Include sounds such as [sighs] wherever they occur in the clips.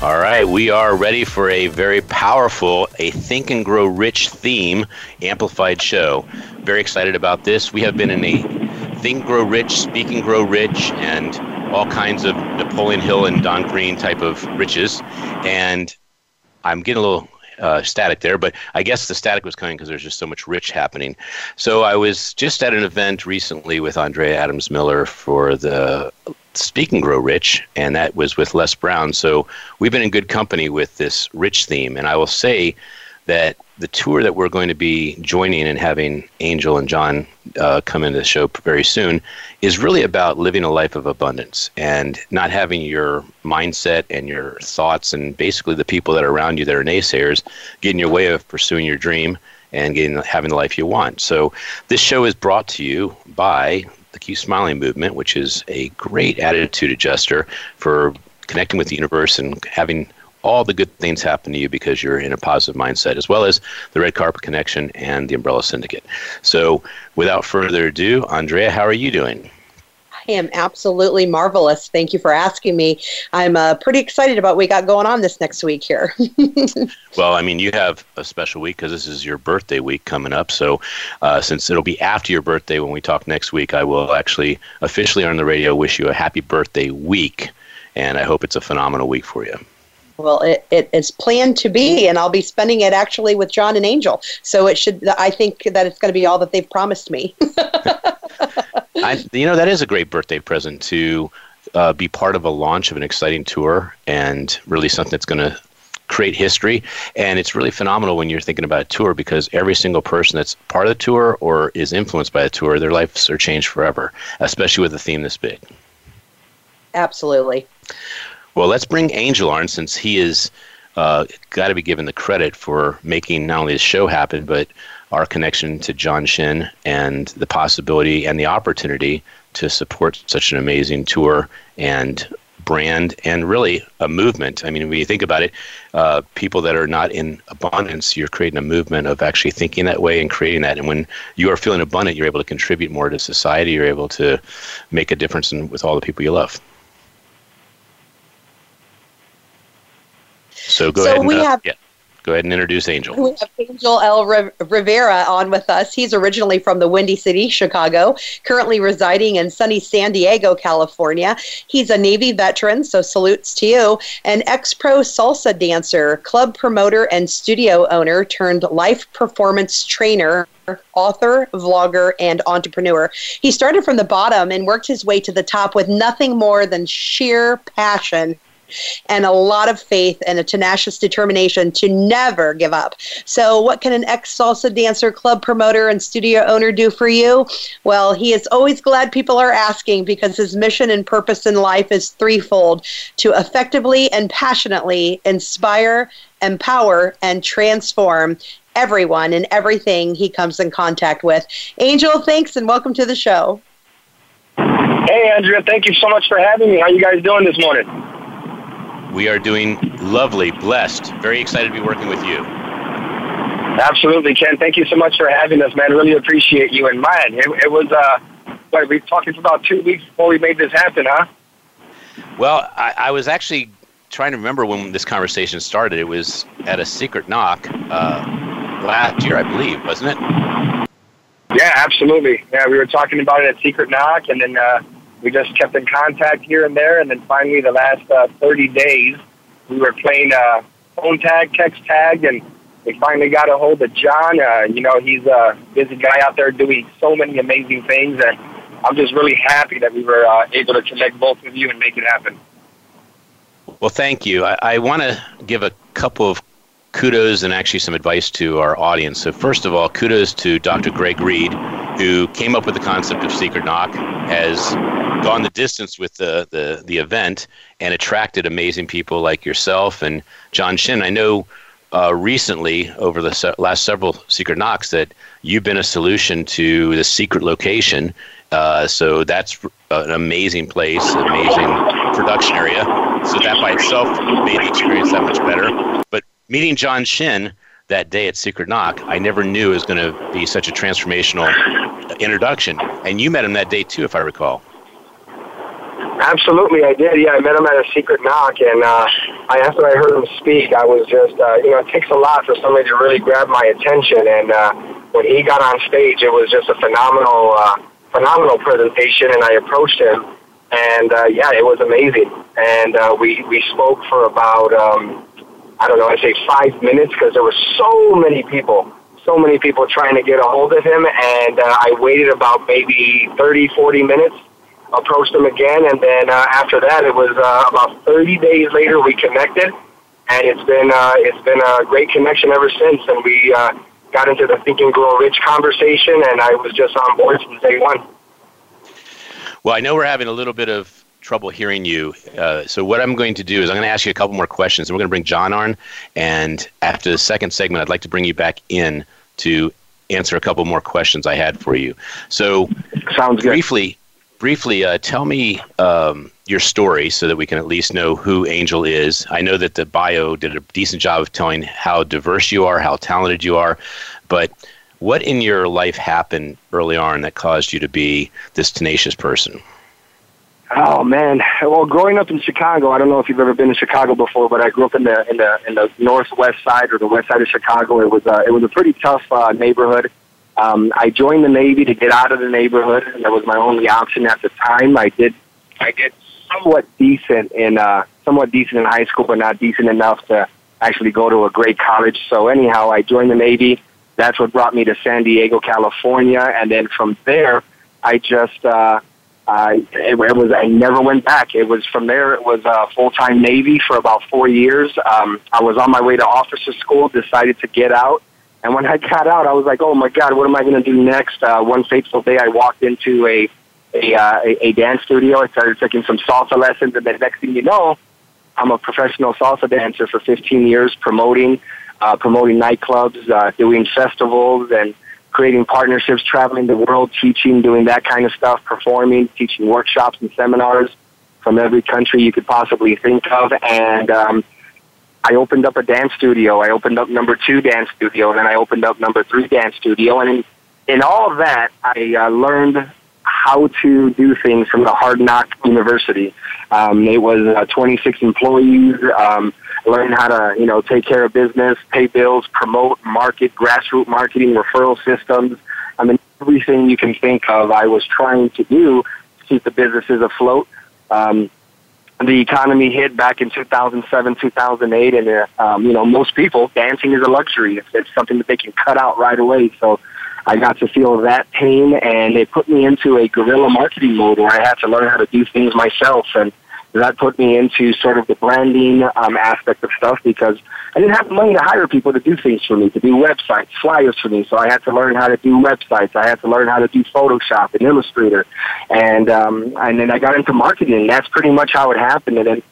All right, we are ready for a very powerful, a Think and Grow Rich theme amplified show. Very excited about this. We have been in a Think, Grow Rich, Speak and Grow Rich, and all kinds of Napoleon Hill and Don Green type of riches. And I'm getting a little uh, static there, but I guess the static was coming because there's just so much rich happening. So I was just at an event recently with Andrea Adams Miller for the Speak and Grow Rich, and that was with Les Brown. So we've been in good company with this rich theme. And I will say that the tour that we're going to be joining and having Angel and John uh, come into the show very soon is really about living a life of abundance and not having your mindset and your thoughts and basically the people that are around you that are naysayers get in your way of pursuing your dream and getting having the life you want. So this show is brought to you by the Keep Smiling movement, which is a great attitude adjuster for connecting with the universe and having all the good things happen to you because you're in a positive mindset, as well as the Red Carpet Connection and the Umbrella Syndicate. So, without further ado, Andrea, how are you doing? I am absolutely marvelous. Thank you for asking me. I'm uh, pretty excited about what we got going on this next week here. [laughs] well, I mean, you have a special week because this is your birthday week coming up. So, uh, since it'll be after your birthday when we talk next week, I will actually officially on the radio wish you a happy birthday week. And I hope it's a phenomenal week for you. Well, it, it is planned to be, and I'll be spending it actually with John and Angel. So it should. I think that it's going to be all that they've promised me. [laughs] I, you know, that is a great birthday present to uh, be part of a launch of an exciting tour and really something that's going to create history. And it's really phenomenal when you're thinking about a tour because every single person that's part of the tour or is influenced by the tour, their lives are changed forever, especially with a theme this big. Absolutely. Well, let's bring Angel on since he is uh, got to be given the credit for making not only the show happen, but our connection to John Shin and the possibility and the opportunity to support such an amazing tour and brand and really a movement. I mean, when you think about it, uh, people that are not in abundance, you're creating a movement of actually thinking that way and creating that. And when you are feeling abundant, you're able to contribute more to society. You're able to make a difference in, with all the people you love. So go so ahead. And, we uh, have, yeah, go ahead and introduce Angel. We have Angel L. Rivera on with us. He's originally from the Windy City, Chicago, currently residing in sunny San Diego, California. He's a Navy veteran, so salutes to you. An ex-pro salsa dancer, club promoter, and studio owner turned life performance trainer author, vlogger, and entrepreneur. He started from the bottom and worked his way to the top with nothing more than sheer passion and a lot of faith and a tenacious determination to never give up. So, what can an ex salsa dancer, club promoter, and studio owner do for you? Well, he is always glad people are asking because his mission and purpose in life is threefold to effectively and passionately inspire, empower, and transform everyone and everything he comes in contact with. Angel, thanks and welcome to the show. Hey, Andrea, thank you so much for having me. How you guys doing this morning? We are doing lovely, blessed, very excited to be working with you. Absolutely, Ken. Thank you so much for having us, man. Really appreciate you. And mine. it, it was, uh, what, we talking for about two weeks before we made this happen, huh? Well, I, I was actually trying to remember when this conversation started. It was at a secret knock uh, last year, I believe, wasn't it? Yeah, absolutely. Yeah, we were talking about it at Secret Knock, and then uh, we just kept in contact here and there, and then finally, the last uh, 30 days, we were playing uh, phone tag, text tag, and we finally got a hold of John. Uh, you know, he's a busy guy out there doing so many amazing things, and I'm just really happy that we were uh, able to connect both of you and make it happen. Well, thank you. I, I want to give a couple of kudos and actually some advice to our audience. So, first of all, kudos to Dr. Greg Reid, who came up with the concept of Secret Knock, has gone the distance with the, the, the event, and attracted amazing people like yourself and John Shin. I know uh, recently over the se- last several secret knocks that you've been a solution to the secret location. Uh, so that's an amazing place, amazing production area. So that by itself made the experience that much better. But meeting John Shin that day at Secret Knock, I never knew it was going to be such a transformational introduction. And you met him that day too, if I recall. Absolutely, I did. Yeah, I met him at a secret knock, and uh, I after I heard him speak, I was just, uh, you know, it takes a lot for somebody to really grab my attention. And uh, when he got on stage, it was just a phenomenal, uh, phenomenal presentation. And I approached him, and uh, yeah, it was amazing. And uh, we we spoke for about, um, I don't know, I'd say five minutes because there were so many people so many people trying to get a hold of him, and uh, I waited about maybe 30, 40 minutes approached him again, and then uh, after that, it was uh, about 30 days later we connected, and it's been uh, it's been a great connection ever since. And we uh, got into the Think and Grow Rich conversation, and I was just on board from day one. Well, I know we're having a little bit of trouble hearing you. Uh, so what I'm going to do is I'm going to ask you a couple more questions, and we're going to bring John on. And after the second segment, I'd like to bring you back in to answer a couple more questions I had for you. So, sounds good. Briefly, briefly uh, tell me um, your story so that we can at least know who Angel is. I know that the bio did a decent job of telling how diverse you are, how talented you are, but what in your life happened early on that caused you to be this tenacious person? Oh man! Well, growing up in Chicago, I don't know if you've ever been to Chicago before, but I grew up in the in the in the northwest side or the west side of Chicago. It was uh, it was a pretty tough uh, neighborhood. Um, I joined the Navy to get out of the neighborhood, and that was my only option at the time. I did, I did somewhat decent in, uh, somewhat decent in high school, but not decent enough to actually go to a great college. So anyhow, I joined the Navy. That's what brought me to San Diego, California, and then from there, I just, uh, I it, it was I never went back. It was from there. It was uh, full time Navy for about four years. Um, I was on my way to officer school. Decided to get out and when I got out, I was like, "Oh my God, what am I going to do next?" Uh, one fateful day, I walked into a a, uh, a a dance studio. I started taking some salsa lessons, and the next thing you know, I'm a professional salsa dancer for 15 years, promoting uh, promoting nightclubs, uh, doing festivals, and creating partnerships, traveling the world, teaching, doing that kind of stuff, performing, teaching workshops and seminars from every country you could possibly think of, and um, I opened up a dance studio. I opened up number two dance studio, and then I opened up number three dance studio. And in, in all of that, I uh, learned how to do things from the Hard Knock University. Um, it was uh, 26 employees. Um, learn how to, you know, take care of business, pay bills, promote, market, grassroots marketing, referral systems. I mean, everything you can think of, I was trying to do to keep the businesses afloat. Um, the economy hit back in 2007, 2008, and uh, um, you know most people dancing is a luxury. It's, it's something that they can cut out right away. So I got to feel that pain, and it put me into a guerrilla marketing mode where I had to learn how to do things myself and that put me into sort of the branding um, aspect of stuff because I didn't have the money to hire people to do things for me, to do websites, flyers for me. So I had to learn how to do websites. I had to learn how to do Photoshop and Illustrator, and um, and then I got into marketing. That's pretty much how it happened. And then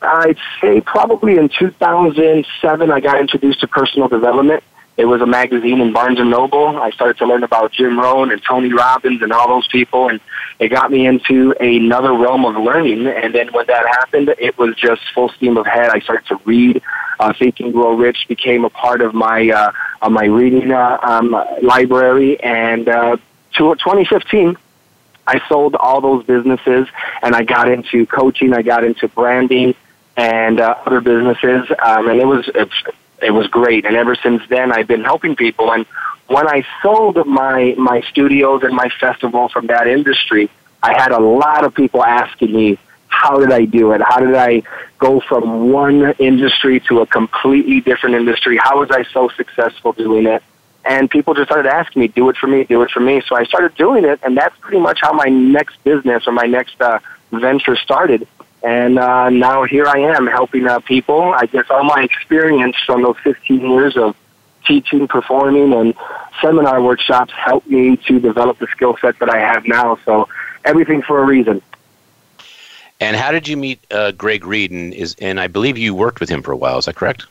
I'd say probably in 2007, I got introduced to personal development. It was a magazine in Barnes and Noble. I started to learn about Jim Rohn and Tony Robbins and all those people, and it got me into another realm of learning. And then when that happened, it was just full steam ahead. I started to read. Uh, Think Grow Rich became a part of my uh, my reading uh, um, library. And uh, to 2015, I sold all those businesses, and I got into coaching. I got into branding and uh, other businesses, um, and it was it was great. And ever since then, I've been helping people. And when I sold my my studios and my festival from that industry, I had a lot of people asking me, "How did I do it? How did I go from one industry to a completely different industry? How was I so successful doing it?" And people just started asking me, "Do it for me, do it for me." So I started doing it, and that's pretty much how my next business or my next uh, venture started and uh, now here I am helping uh, people. I guess all my experience from those 15 years of teaching, performing, and seminar workshops helped me to develop the skill set that I have now. So everything for a reason. And how did you meet uh, Greg Reid? And, is, and I believe you worked with him for a while. Is that correct?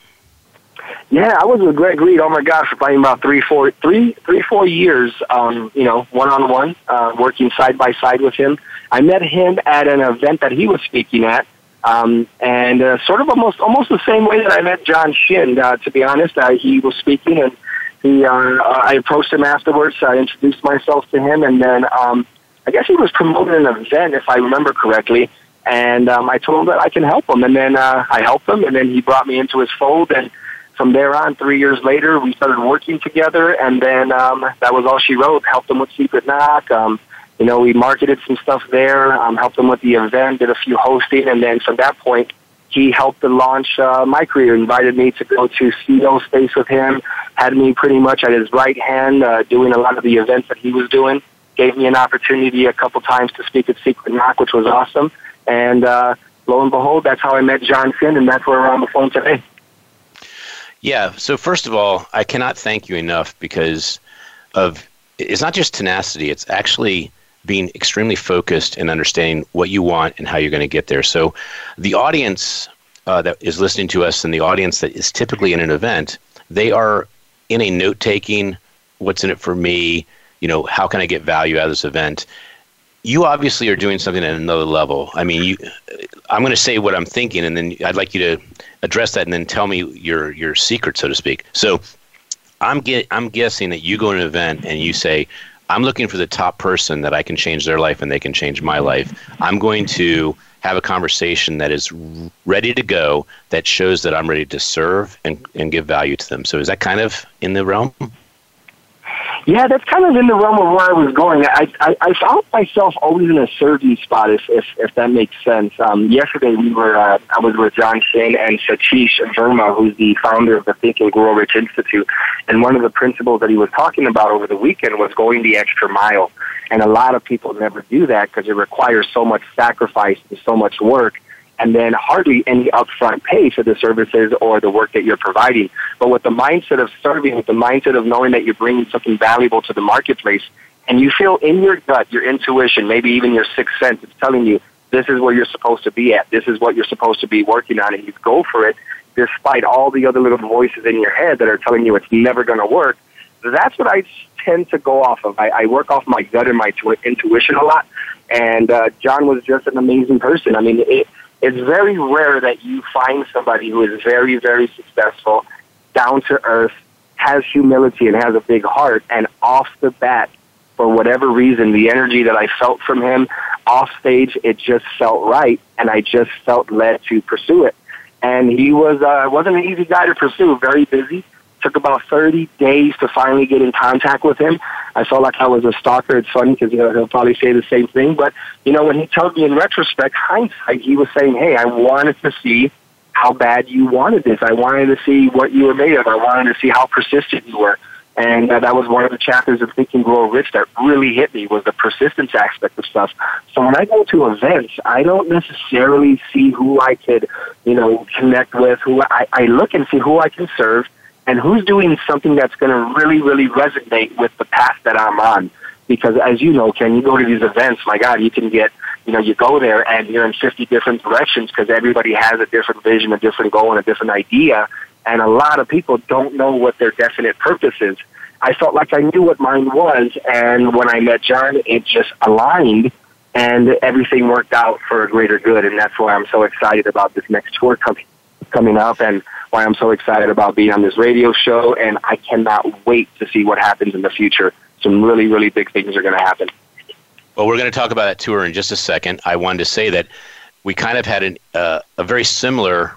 Yeah, I was with Greg Reid. Oh my gosh, for probably about three, four, three, three, four years. Um, you know, one on one, working side by side with him. I met him at an event that he was speaking at, um, and uh, sort of almost almost the same way that I met John Shin. Uh, to be honest, uh, he was speaking, and he uh, I approached him afterwards. I introduced myself to him, and then um, I guess he was promoting an event, if I remember correctly. And um, I told him that I can help him, and then uh, I helped him, and then he brought me into his fold, and from there on, three years later, we started working together, and then um, that was all she wrote. Helped him with Secret Knock. Um, you know, we marketed some stuff there, um, helped him with the event, did a few hosting, and then from that point, he helped to launch uh, my career. Invited me to go to CEO Space with him. Had me pretty much at his right hand, uh, doing a lot of the events that he was doing. Gave me an opportunity a couple times to speak at Secret Knock, which was awesome. And uh, lo and behold, that's how I met John Shin, and that's where we're on the phone today. Yeah. So first of all, I cannot thank you enough because of it's not just tenacity; it's actually being extremely focused and understanding what you want and how you're going to get there. So, the audience uh, that is listening to us and the audience that is typically in an event, they are in a note taking. What's in it for me? You know, how can I get value out of this event? You obviously are doing something at another level. I mean, you. I'm going to say what I'm thinking, and then I'd like you to address that, and then tell me your your secret, so to speak. So, I'm get I'm guessing that you go to an event and you say, I'm looking for the top person that I can change their life and they can change my life. I'm going to have a conversation that is ready to go that shows that I'm ready to serve and, and give value to them. So is that kind of in the realm? Yeah, that's kind of in the realm of where I was going. I I, I found myself always in a serving spot, if if, if that makes sense. Um, yesterday we were uh, I was with John Shin and Satish Verma, who's the founder of the Think and Grow Rich Institute, and one of the principles that he was talking about over the weekend was going the extra mile. And a lot of people never do that because it requires so much sacrifice and so much work and then hardly any upfront pay for the services or the work that you're providing. But with the mindset of serving, with the mindset of knowing that you're bringing something valuable to the marketplace, and you feel in your gut, your intuition, maybe even your sixth sense, it's telling you this is where you're supposed to be at, this is what you're supposed to be working on, and you go for it despite all the other little voices in your head that are telling you it's never going to work. That's what I tend to go off of. I, I work off my gut and my intuition a lot. And uh, John was just an amazing person. I mean, it, it's very rare that you find somebody who is very, very successful, down to earth, has humility, and has a big heart. And off the bat, for whatever reason, the energy that I felt from him off stage, it just felt right, and I just felt led to pursue it. And he was uh, wasn't an easy guy to pursue. Very busy, took about 30 days to finally get in contact with him. I felt like I was a stalker. It's funny because you know, he'll probably say the same thing. But, you know, when he told me in retrospect, hindsight, he was saying, hey, I wanted to see how bad you wanted this. I wanted to see what you were made of. I wanted to see how persistent you were. And uh, that was one of the chapters of Think and Grow Rich that really hit me was the persistence aspect of stuff. So when I go to events, I don't necessarily see who I could, you know, connect with. Who I, I look and see who I can serve and who's doing something that's going to really, really resonate with the path that I'm on. Because as you know, Ken, you go to these events, my God, you can get, you know, you go there and you're in 50 different directions because everybody has a different vision, a different goal, and a different idea. And a lot of people don't know what their definite purpose is. I felt like I knew what mine was, and when I met John, it just aligned and everything worked out for a greater good. And that's why I'm so excited about this next tour coming coming up and why I'm so excited about being on this radio show. And I cannot wait to see what happens in the future. Some really, really big things are going to happen. Well, we're going to talk about that tour in just a second. I wanted to say that we kind of had an, uh, a very similar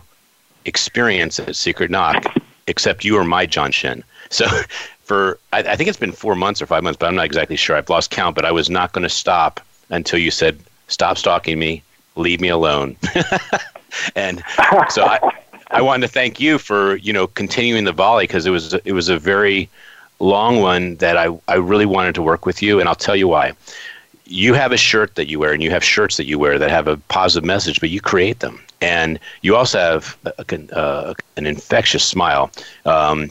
experience at Secret Knock, except you were my John Shin. So [laughs] for, I, I think it's been four months or five months, but I'm not exactly sure. I've lost count, but I was not going to stop until you said, stop stalking me, leave me alone. [laughs] and so I, I wanted to thank you for you know continuing the volley because it was it was a very long one that I, I really wanted to work with you and I'll tell you why. You have a shirt that you wear and you have shirts that you wear that have a positive message, but you create them. And you also have a, uh, an infectious smile. Um,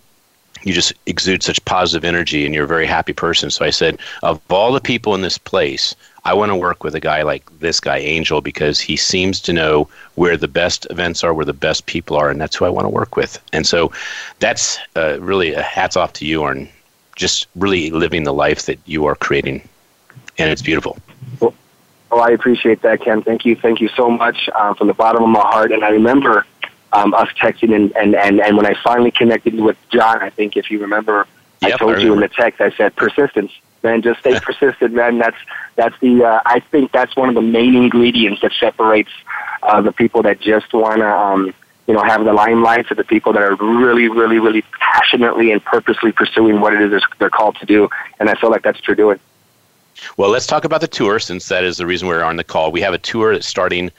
you just exude such positive energy and you're a very happy person. So I said, of all the people in this place, I want to work with a guy like this guy, Angel, because he seems to know where the best events are, where the best people are, and that's who I want to work with. And so that's uh, really a hats off to you on just really living the life that you are creating. And it's beautiful. Well, well I appreciate that, Ken. Thank you. Thank you so much uh, from the bottom of my heart. And I remember um, us texting, and, and, and, and when I finally connected with John, I think if you remember, yep, I told I you in the text, I said persistence man. Just stay persistent, man. That's that's the uh, I think that's one of the main ingredients that separates uh, the people that just want to um, you know have the limelight to the people that are really, really, really passionately and purposely pursuing what it is they're called to do. And I feel like that's true doing. Well, let's talk about the tour since that is the reason we're on the call. We have a tour that's starting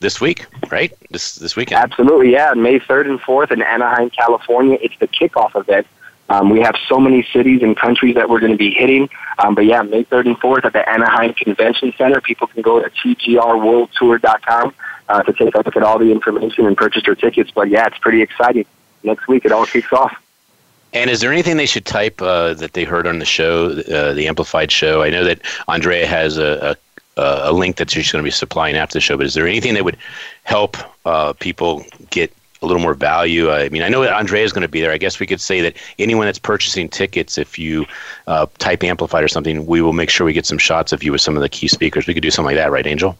this week, right? This this weekend. Absolutely, yeah. May third and fourth in Anaheim, California. It's the kickoff event um, we have so many cities and countries that we're going to be hitting. Um, but yeah, May 3rd and 4th at the Anaheim Convention Center. People can go to tgrworldtour.com uh, to take a look at all the information and purchase their tickets. But yeah, it's pretty exciting. Next week it all kicks off. And is there anything they should type uh, that they heard on the show, uh, the Amplified show? I know that Andrea has a, a, a link that she's going to be supplying after the show, but is there anything that would help uh, people get a little more value. I mean, I know Andrea is going to be there. I guess we could say that anyone that's purchasing tickets, if you uh, type amplified or something, we will make sure we get some shots of you with some of the key speakers. We could do something like that, right, Angel?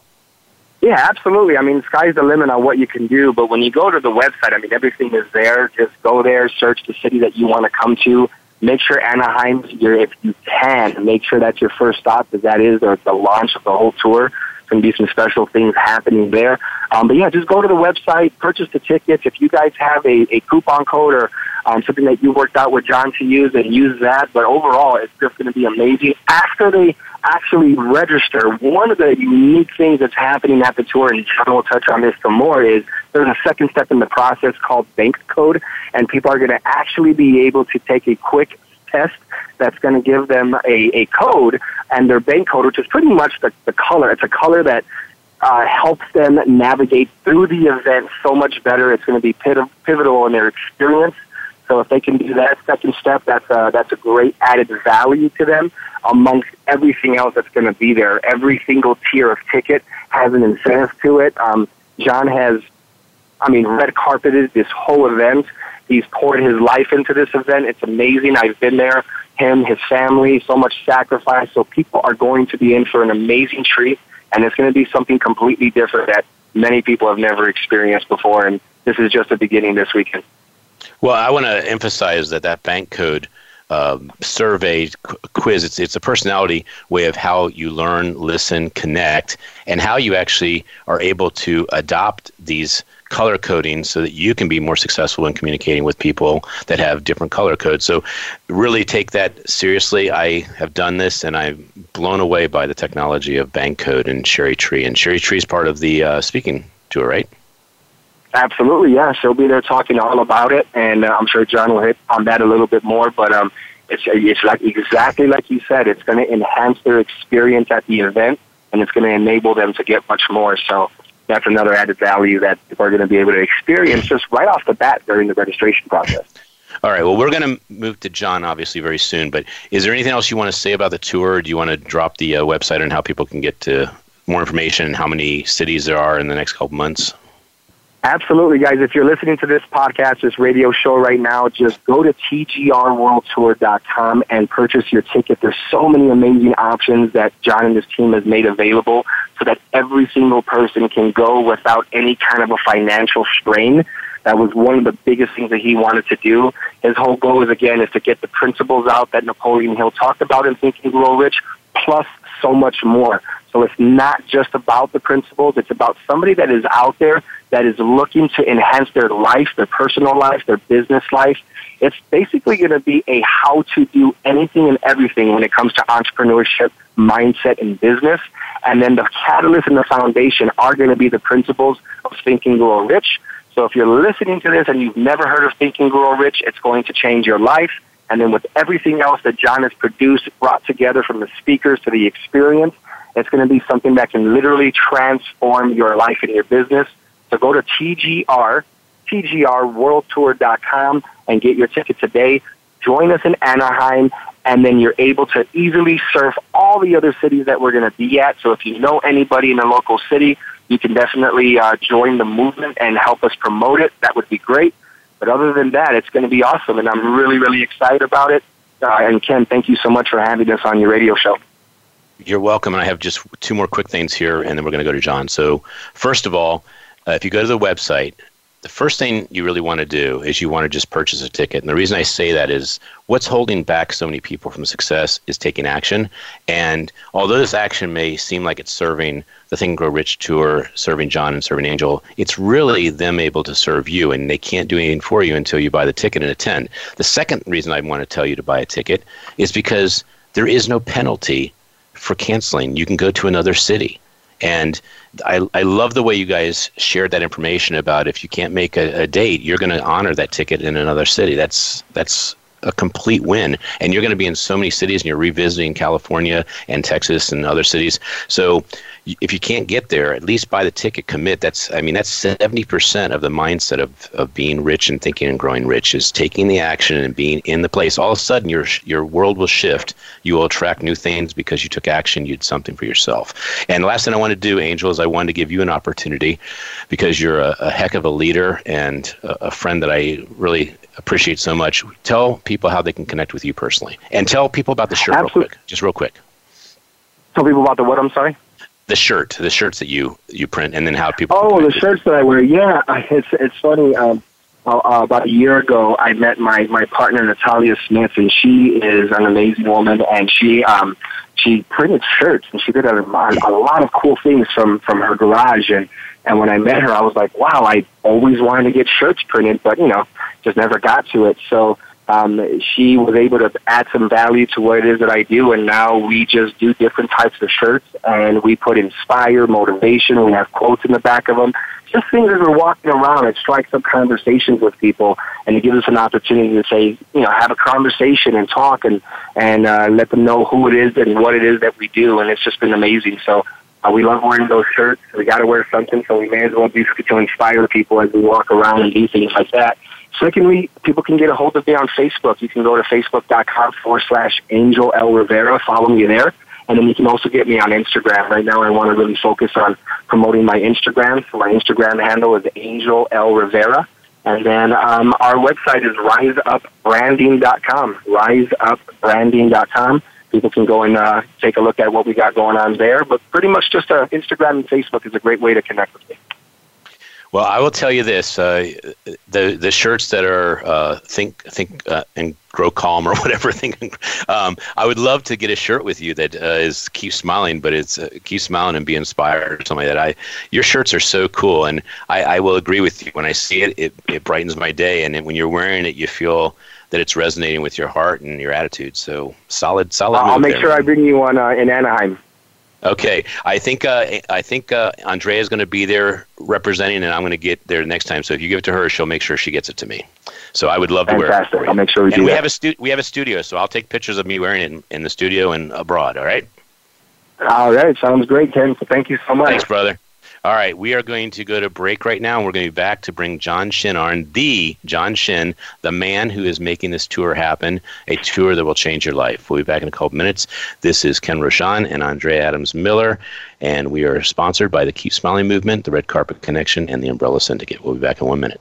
Yeah, absolutely. I mean, sky's the limit on what you can do. But when you go to the website, I mean, everything is there. Just go there, search the city that you want to come to. Make sure Anaheim's your, if you can, make sure that's your first stop, because that is the, the launch of the whole tour going to be some special things happening there. Um, but yeah, just go to the website, purchase the tickets. If you guys have a, a coupon code or um, something that you worked out with John to use, then use that. But overall, it's just going to be amazing. After they actually register, one of the unique things that's happening at the tour, and John will touch on this some more, is there's a second step in the process called bank code, and people are going to actually be able to take a quick test that's going to give them a, a code and their bank code, which is pretty much the, the color. It's a color that uh, helps them navigate through the event so much better. It's going to be pivotal in their experience. So if they can do that second step, that's a, that's a great added value to them amongst everything else that's going to be there. Every single tier of ticket has an incentive to it. Um, John has, I mean, red carpeted this whole event. He's poured his life into this event. It's amazing. I've been there him, his family, so much sacrifice. So people are going to be in for an amazing treat, and it's going to be something completely different that many people have never experienced before. And this is just the beginning this weekend. Well, I want to emphasize that that bank code um, survey qu- quiz. It's it's a personality way of how you learn, listen, connect, and how you actually are able to adopt these color coding so that you can be more successful in communicating with people that have different color codes. So, really take that seriously. I have done this and I'm blown away by the technology of bank code and Cheri Tree. And Cheri Tree is part of the uh, speaking tour, right? Absolutely, yeah. She'll be there talking all about it, and uh, I'm sure John will hit on that a little bit more. But um, it's it's like exactly like you said. It's going to enhance their experience at the event, and it's going to enable them to get much more. So that's another added value that we're going to be able to experience just right off the bat during the registration process. All right. Well, we're going to move to John obviously very soon. But is there anything else you want to say about the tour? Do you want to drop the uh, website and how people can get to more information and how many cities there are in the next couple months? Absolutely, guys. If you're listening to this podcast, this radio show right now, just go to tgrworldtour.com and purchase your ticket. There's so many amazing options that John and his team has made available so that every single person can go without any kind of a financial strain. That was one of the biggest things that he wanted to do. His whole goal is again is to get the principles out that Napoleon Hill talked about in Think and Grow Rich, plus so much more. So it's not just about the principles. It's about somebody that is out there that is looking to enhance their life, their personal life, their business life. It's basically going to be a how to do anything and everything when it comes to entrepreneurship, mindset, and business. And then the catalyst and the foundation are going to be the principles of thinking Grow Rich. So if you're listening to this and you've never heard of thinking Grow Rich, it's going to change your life. And then with everything else that John has produced, brought together from the speakers to the experience, it's going to be something that can literally transform your life and your business. So go to TGR, TGRworldtour.com and get your ticket today. Join us in Anaheim, and then you're able to easily surf all the other cities that we're going to be at. So if you know anybody in a local city, you can definitely uh, join the movement and help us promote it. That would be great. But other than that, it's going to be awesome, and I'm really, really excited about it. Uh, and Ken, thank you so much for having us on your radio show. You're welcome. And I have just two more quick things here, and then we're going to go to John. So, first of all, uh, if you go to the website, the first thing you really want to do is you want to just purchase a ticket. And the reason I say that is what's holding back so many people from success is taking action. And although this action may seem like it's serving the Think Grow Rich tour, serving John and serving Angel, it's really them able to serve you. And they can't do anything for you until you buy the ticket and attend. The second reason I want to tell you to buy a ticket is because there is no penalty for canceling. You can go to another city. And I, I love the way you guys shared that information about if you can't make a, a date, you're going to honor that ticket in another city. That's that's a complete win. And you're going to be in so many cities, and you're revisiting California and Texas and other cities. So if you can't get there, at least buy the ticket, commit. That's I mean that's seventy percent of the mindset of, of being rich and thinking and growing rich is taking the action and being in the place. All of a sudden, your your world will shift. You will attract new things because you took action. You did something for yourself. And the last thing I want to do, Angel, is I wanted to give you an opportunity because you're a, a heck of a leader and a, a friend that I really appreciate so much. Tell people how they can connect with you personally, and tell people about the shirt Absolutely. real quick. Just real quick. Tell people about the what? I'm sorry the shirt, the shirts that you you print, and then how people. Oh, the shirts that I wear. Yeah, it's it's funny. Um, uh, uh, about a year ago, I met my my partner Natalia Smith, and she is an amazing woman, and she um she printed shirts, and she did a, a lot of cool things from from her garage, and and when I met her, I was like, wow, I always wanted to get shirts printed, but you know, just never got to it. So um, she was able to add some value to what it is that I do, and now we just do different types of shirts, and we put inspire, motivation. We have quotes in the back of them, just things as we're walking around. It strikes up conversations with people, and it gives us an opportunity to say, you know, have a conversation and talk, and and uh, let them know who it is and what it is that we do, and it's just been amazing. So. Uh, we love wearing those shirts. We got to wear something, so we may as well do to inspire people as we walk around and do things like that. Secondly, people can get a hold of me on Facebook. You can go to facebook.com forward slash Angel L. Rivera. Follow me there. And then you can also get me on Instagram. Right now, I want to really focus on promoting my Instagram. So my Instagram handle is Angel L. Rivera. And then um, our website is riseupbranding.com. Riseupbranding.com. People can go and uh, take a look at what we got going on there. But pretty much just uh, Instagram and Facebook is a great way to connect with me. Well, I will tell you this: uh, the the shirts that are uh, think think uh, and grow calm or [laughs] whatever. Think, um, I would love to get a shirt with you that uh, is keep smiling, but it's uh, keep smiling and be inspired or something like that. I your shirts are so cool, and I, I will agree with you. When I see it, it, it brightens my day, and when you're wearing it, you feel that it's resonating with your heart and your attitude. So solid, solid. I'll make there, sure. I bring you one uh, in Anaheim. Okay, I think uh, I think uh, Andrea is going to be there representing, and I'm going to get there next time. So if you give it to her, she'll make sure she gets it to me. So I would love Fantastic. to wear it. You. I'll make sure we and do we that. have a stu- we have a studio, so I'll take pictures of me wearing it in, in the studio and abroad. All right. All right, sounds great, Ken. Thank you so much. Thanks, brother. All right, we are going to go to break right now, and we're going to be back to bring John Shin on, the John Shin, the man who is making this tour happen, a tour that will change your life. We'll be back in a couple minutes. This is Ken Rochon and Andre Adams Miller, and we are sponsored by the Keep Smiling Movement, the Red Carpet Connection, and the Umbrella Syndicate. We'll be back in one minute.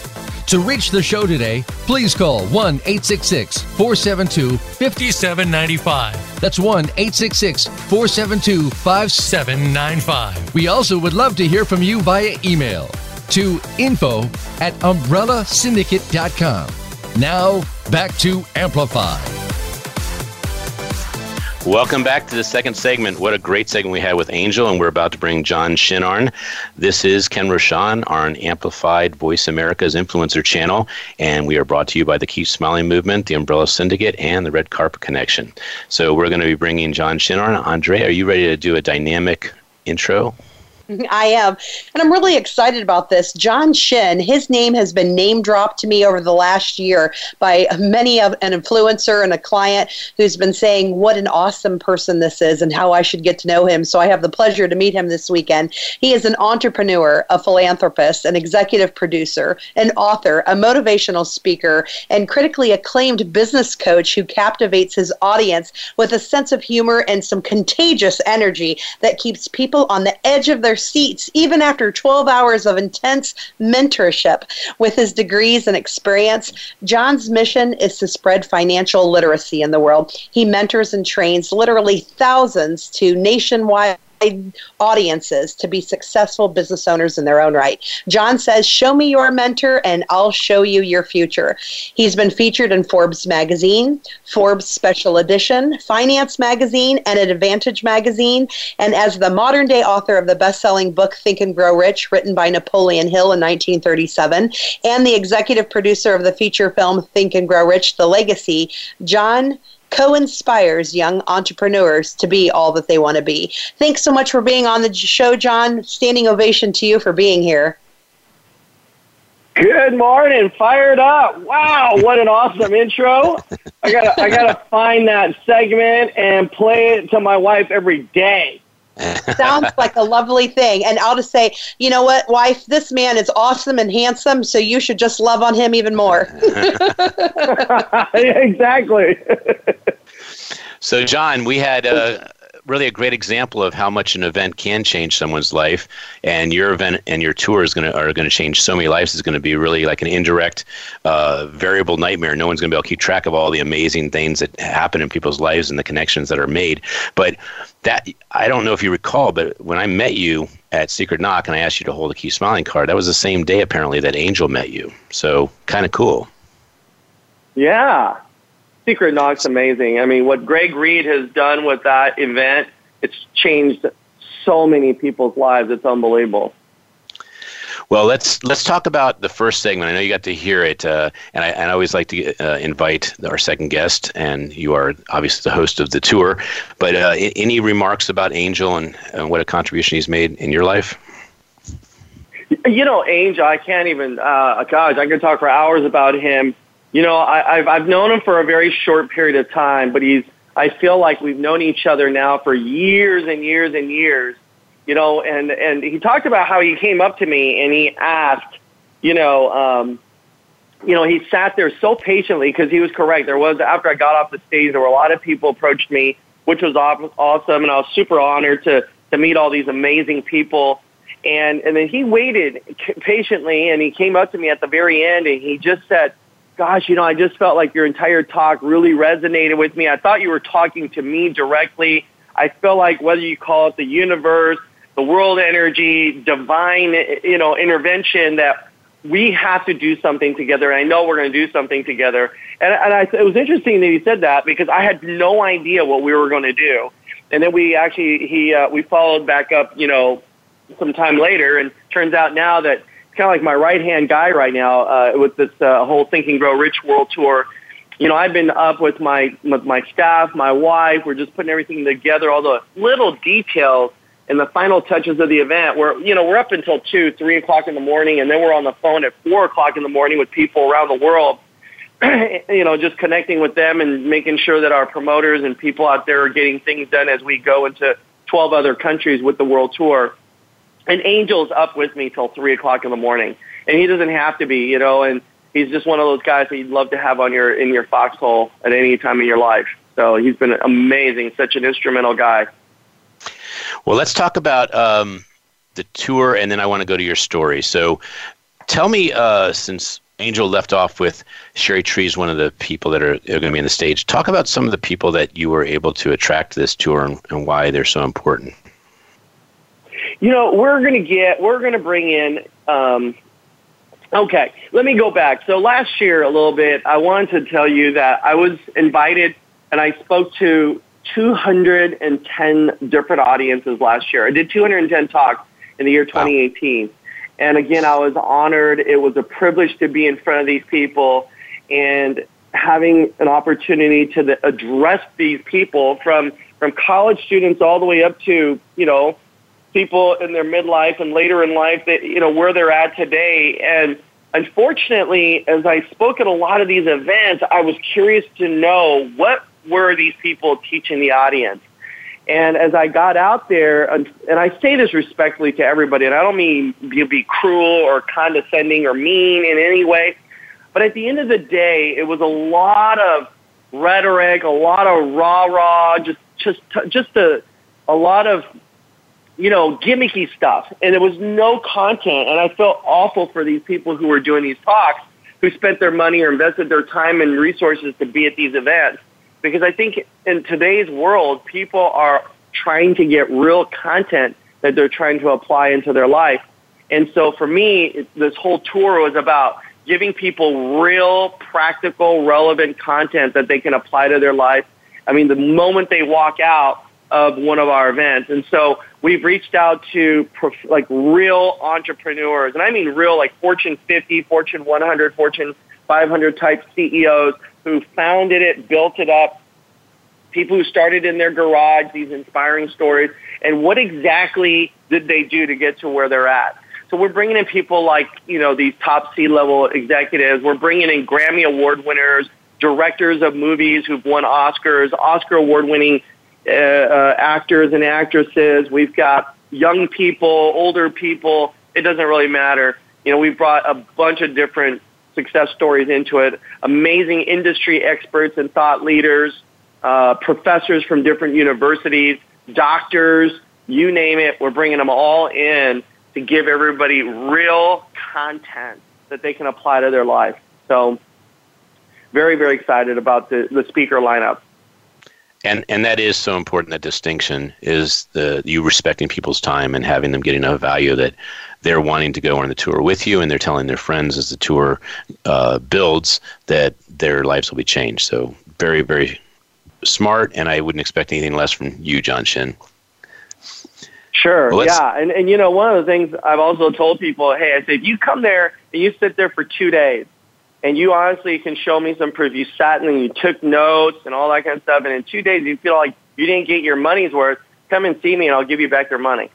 to reach the show today, please call 1 866 472 5795. That's 1 866 472 5795. We also would love to hear from you via email to info at umbrellasyndicate.com. Now, back to Amplify. Welcome back to the second segment. What a great segment we had with Angel, and we're about to bring John Shin on. This is Ken Rochon on Amplified Voice America's Influencer channel, and we are brought to you by the Keep Smiling Movement, the Umbrella Syndicate, and the Red Carpet Connection. So we're going to be bringing John Shin on. Andre, are you ready to do a dynamic intro? [laughs] I am. And I'm really excited about this. John Shin, his name has been name dropped to me over the last year by many of an influencer and a client who's been saying what an awesome person this is and how I should get to know him. So I have the pleasure to meet him this weekend. He is an entrepreneur, a philanthropist, an executive producer, an author, a motivational speaker, and critically acclaimed business coach who captivates his audience with a sense of humor and some contagious energy that keeps people on the edge of their seats even after 12 hours of intense mentorship. With his degrees and experience, John's mission is to spread financial literacy in the world. He mentors and trains literally thousands to nationwide audiences to be successful business owners in their own right. John says, Show me your mentor and I'll show you your future. He's been featured in Forbes magazine, Forbes Special Edition, Finance magazine, and Advantage magazine. And as the modern day author of the best selling book Think and Grow Rich, written by Napoleon Hill in 1937, and the executive producer of the feature film Think and Grow Rich The Legacy, John co inspires young entrepreneurs to be all that they want to be. Thanks so much for being on the show, John. Standing ovation to you for being here. Good morning, fired up! Wow, what an awesome intro! I gotta, I gotta find that segment and play it to my wife every day. Sounds like a lovely thing. And I'll just say, you know what, wife, this man is awesome and handsome, so you should just love on him even more. [laughs] exactly. [laughs] so, John, we had really a great example of how much an event can change someone's life, and your event and your tour is going to are going to change so many lives. It's going to be really like an indirect, uh, variable nightmare. No one's going to be able to keep track of all the amazing things that happen in people's lives and the connections that are made. But that I don't know if you recall, but when I met you at Secret Knock and I asked you to hold a Keep Smiling card, that was the same day apparently that Angel met you. So kind of cool. Yeah, Secret Knock's amazing. I mean, what Greg Reid has done with that event, it's changed so many people's lives. It's unbelievable. Well, let's let's talk about the first segment. I know you got to hear it, uh, and, I, and I always like to uh, invite our second guest, and you are obviously the host of the tour. But uh, any remarks about Angel and, and what a contribution he's made in your life? You know, Angel, I can't even. Uh, gosh, I could talk for hours about him. You know, I, I've I've known him for a very short period of time, but he's. I feel like we've known each other now for years and years and years you know, and and he talked about how he came up to me and he asked, you know, um, you know, he sat there so patiently because he was correct. There was after I got off the stage, there were a lot of people approached me, which was awesome, and I was super honored to to meet all these amazing people. And and then he waited patiently, and he came up to me at the very end, and he just said, "Gosh, you know, I just felt like your entire talk really resonated with me. I thought you were talking to me directly. I feel like whether you call it the universe." the world energy, divine, you know, intervention that we have to do something together. And I know we're going to do something together. And, and I, it was interesting that he said that because I had no idea what we were going to do. And then we actually, he, uh, we followed back up, you know, some time later and turns out now that kind of like my right hand guy right now, uh, with this, uh, whole Think and Grow Rich world tour. You know, I've been up with my, with my staff, my wife, we're just putting everything together, all the little details and the final touches of the event where you know we're up until two three o'clock in the morning and then we're on the phone at four o'clock in the morning with people around the world [clears throat] you know just connecting with them and making sure that our promoters and people out there are getting things done as we go into 12 other countries with the world tour and angel's up with me till three o'clock in the morning and he doesn't have to be you know and he's just one of those guys that you'd love to have on your in your foxhole at any time in your life so he's been amazing such an instrumental guy well, let's talk about um, the tour, and then I want to go to your story. So, tell me, uh, since Angel left off with Cheri Trees, one of the people that are, are going to be on the stage. Talk about some of the people that you were able to attract to this tour and, and why they're so important. You know, we're going to get, we're going to bring in, um, okay, let me go back. So last year, a little bit, I wanted to tell you that I was invited and I spoke to 210 different audiences last year. I did 210 talks in the year 2018. Wow. And again, I was honored. It was a privilege to be in front of these people and having an opportunity to address these people from, from college students all the way up to, you know, people in their midlife and later in life that, you know, where they're at today. And unfortunately, as I spoke at a lot of these events, I was curious to know what were these people teaching the audience? And as I got out there, and I say this respectfully to everybody, and I don't mean you be cruel or condescending or mean in any way, but at the end of the day, it was a lot of rhetoric, a lot of rah rah, just just just a a lot of you know gimmicky stuff, and there was no content. And I felt awful for these people who were doing these talks, who spent their money or invested their time and resources to be at these events because I think in today's world, people are trying to get real content that they're trying to apply into their life. And so for me, this whole tour was about giving people real, practical, relevant content that they can apply to their life. I mean, the moment they walk out of one of our events. And so we've reached out to prof- like real entrepreneurs, and I mean real, like Fortune 50, Fortune 100, Fortune 500 type CEOs who founded it, built it up, people who started in their garage, these inspiring stories, and what exactly did they do to get to where they're at? So we're bringing in people like, you know, these top C-level executives. We're bringing in Grammy Award winners, directors of movies who've won Oscars, Oscar award-winning uh, uh, actors and actresses. We've got young people, older people. It doesn't really matter. You know, we've brought a bunch of different success stories into it. Amazing industry experts and thought leaders, uh, professors from different universities, doctors, you name it. We're bringing them all in to give everybody real content that they can apply to their life. So, very, very excited about the, the speaker lineup. And and that is so important. That distinction is the you respecting people's time and having them getting a value that they're wanting to go on the tour with you, and they're telling their friends as the tour uh, builds that their lives will be changed. So very, very smart, and I wouldn't expect anything less from you, John Shin. Sure. Well, yeah, and and you know one of the things I've also told people, hey, I say if you come there and you sit there for two days, and you honestly can show me some proof you sat and you took notes and all that kind of stuff, and in two days you feel like you didn't get your money's worth, come and see me and I'll give you back your money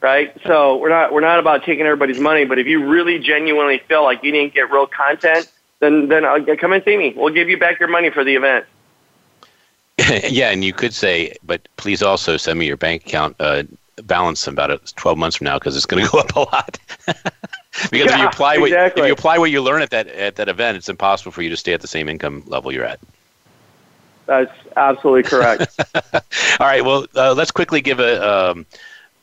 right? So we're not we're not about taking everybody's money, but if you really genuinely feel like you didn't get real content, then then I'll, uh, come and see me. We'll give you back your money for the event. [laughs] yeah, and you could say, but please also send me your bank account uh, balance about 12 months from now because it's going [laughs] to go up a lot. [laughs] because yeah, if you [laughs] apply what exactly. if you apply what you learn at that at that event, it's impossible for you to stay at the same income level you're at. That's absolutely correct. [laughs] All right. Well, uh, let's quickly give a um,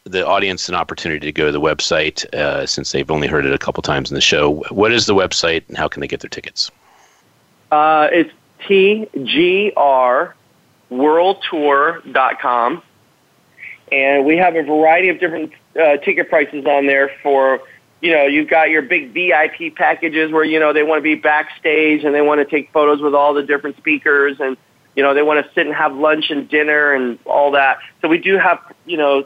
the audience an opportunity to go to the website uh, since they've only heard it a couple times in the show. What is the website and how can they get their tickets? Uh, it's tgrworldtour.com. And we have a variety of different uh, ticket prices on there for, you know, you've got your big VIP packages where, you know, they want to be backstage and they want to take photos with all the different speakers and, you know, they want to sit and have lunch and dinner and all that. So we do have, you know,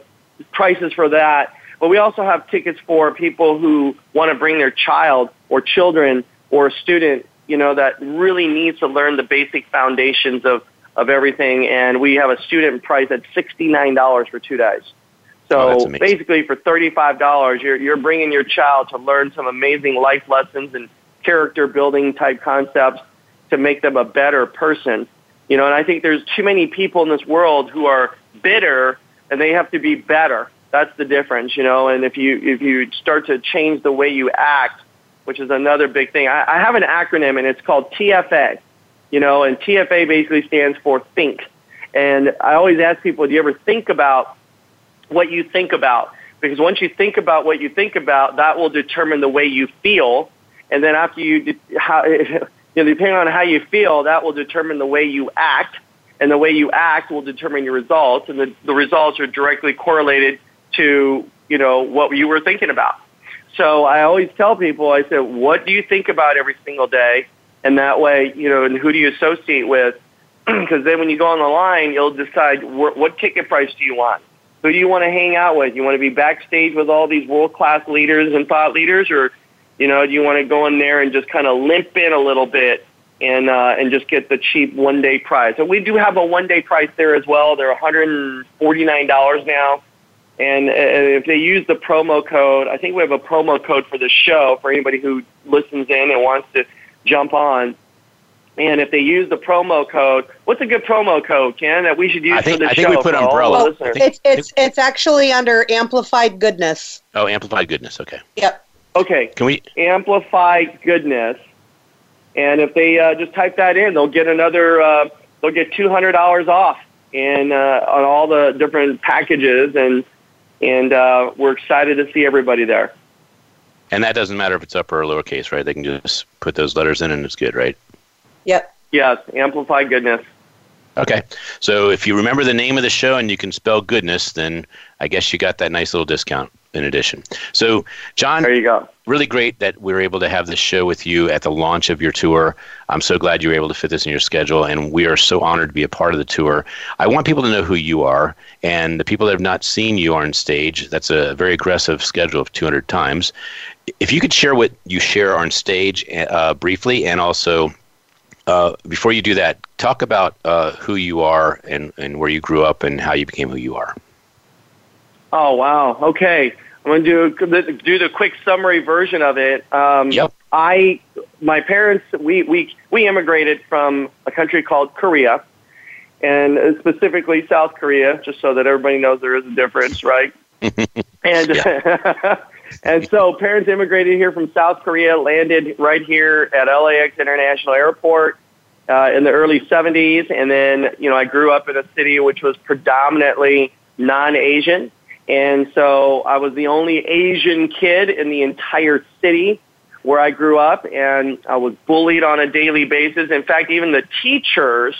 prices for that. But we also have tickets for people who want to bring their child or children or a student, you know, that really needs to learn the basic foundations of, of everything. And we have a student price at $69 for two days. Oh, so oh, basically for $35, you're, you're bringing your child to learn some amazing life lessons and character building type concepts to make them a better person. You know, and I think there's too many people in this world who are bitter and they have to be better. That's the difference, you know. And if you if you start to change the way you act, which is another big thing, I, I have an acronym and it's called TFA, you know, and TFA basically stands for think. And I always ask people, do you ever think about what you think about? because once you think about what you think about, that will determine the way you feel, and then after you, how, [laughs] you know, depending on how you feel, that will determine the way you act, and the way you act will determine your results, and the, the results are directly correlated to you know what you were thinking about. So I always tell people, I said, what do you think about every single day? And that way, you know, and who do you associate with? [clears throat] Because then when you go on the line, you'll decide wh- what ticket price do you want? Who do you want to hang out with? You want to be backstage with all these world class leaders and thought leaders, or you know, do you want to go in there and just kind of limp in a little bit and uh, and just get the cheap one day price? So we do have a one day price there as well. They're one hundred and forty nine dollars now. And uh, if they use the promo code, I think we have a promo code for the show for anybody who listens in and wants to jump on. And if they use the promo code, what's a good promo code, Ken, that we should use I think, for the I show? think we put for all umbrella. Well, listeners? it's it's it's actually under amplified goodness. Oh, amplified goodness. Okay. Yep. Okay, Can we? amplify goodness. And if they uh, just type that in, they'll get another. Uh, they'll get two hundred dollars off in uh, on all the different packages, and and uh, we're excited to see everybody there. And that doesn't matter if it's upper or lowercase, right? They can just put those letters in, and it's good, right? Yep. Yes, amplify goodness. Okay. So if you remember the name of the show and you can spell goodness, then I guess you got that nice little discount in addition. So, John, There you go. really great that we were able to have this show with you at the launch of your tour. I'm so glad you were able to fit this in your schedule, and we are so honored to be a part of the tour. I want people to know who you are, and the people that have not seen you on stage, that's a very aggressive schedule of 200 times. If you could share what you share on stage uh, briefly, and also uh, before you do that, talk about uh, who you are and, and where you grew up and how you became who you are. Oh wow. Okay, I'm going to do do the quick summary version of it. Um, Yep. I, my parents, we we we immigrated from a country called Korea, and specifically South Korea, just so that everybody knows there is a difference, right? [laughs] and [laughs] and so parents immigrated here from South Korea, landed right here at LAX International Airport uh, in the early 70s, and then you know I grew up in a city which was predominantly non-Asian, and so I was the only Asian kid in the entire city where I grew up, and I was bullied on a daily basis. In fact, even the teachers,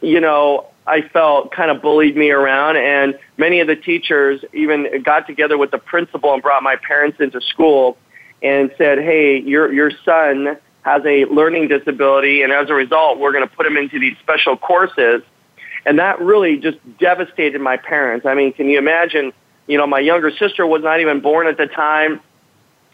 you know, I felt kind of bullied me around, and many of the teachers even got together with the principal and brought my parents into school and said, "Hey, your your son has a learning disability, and as a result, we're going to put him into these special courses." And that really just devastated my parents. I mean, can you imagine? You know, my younger sister was not even born at the time.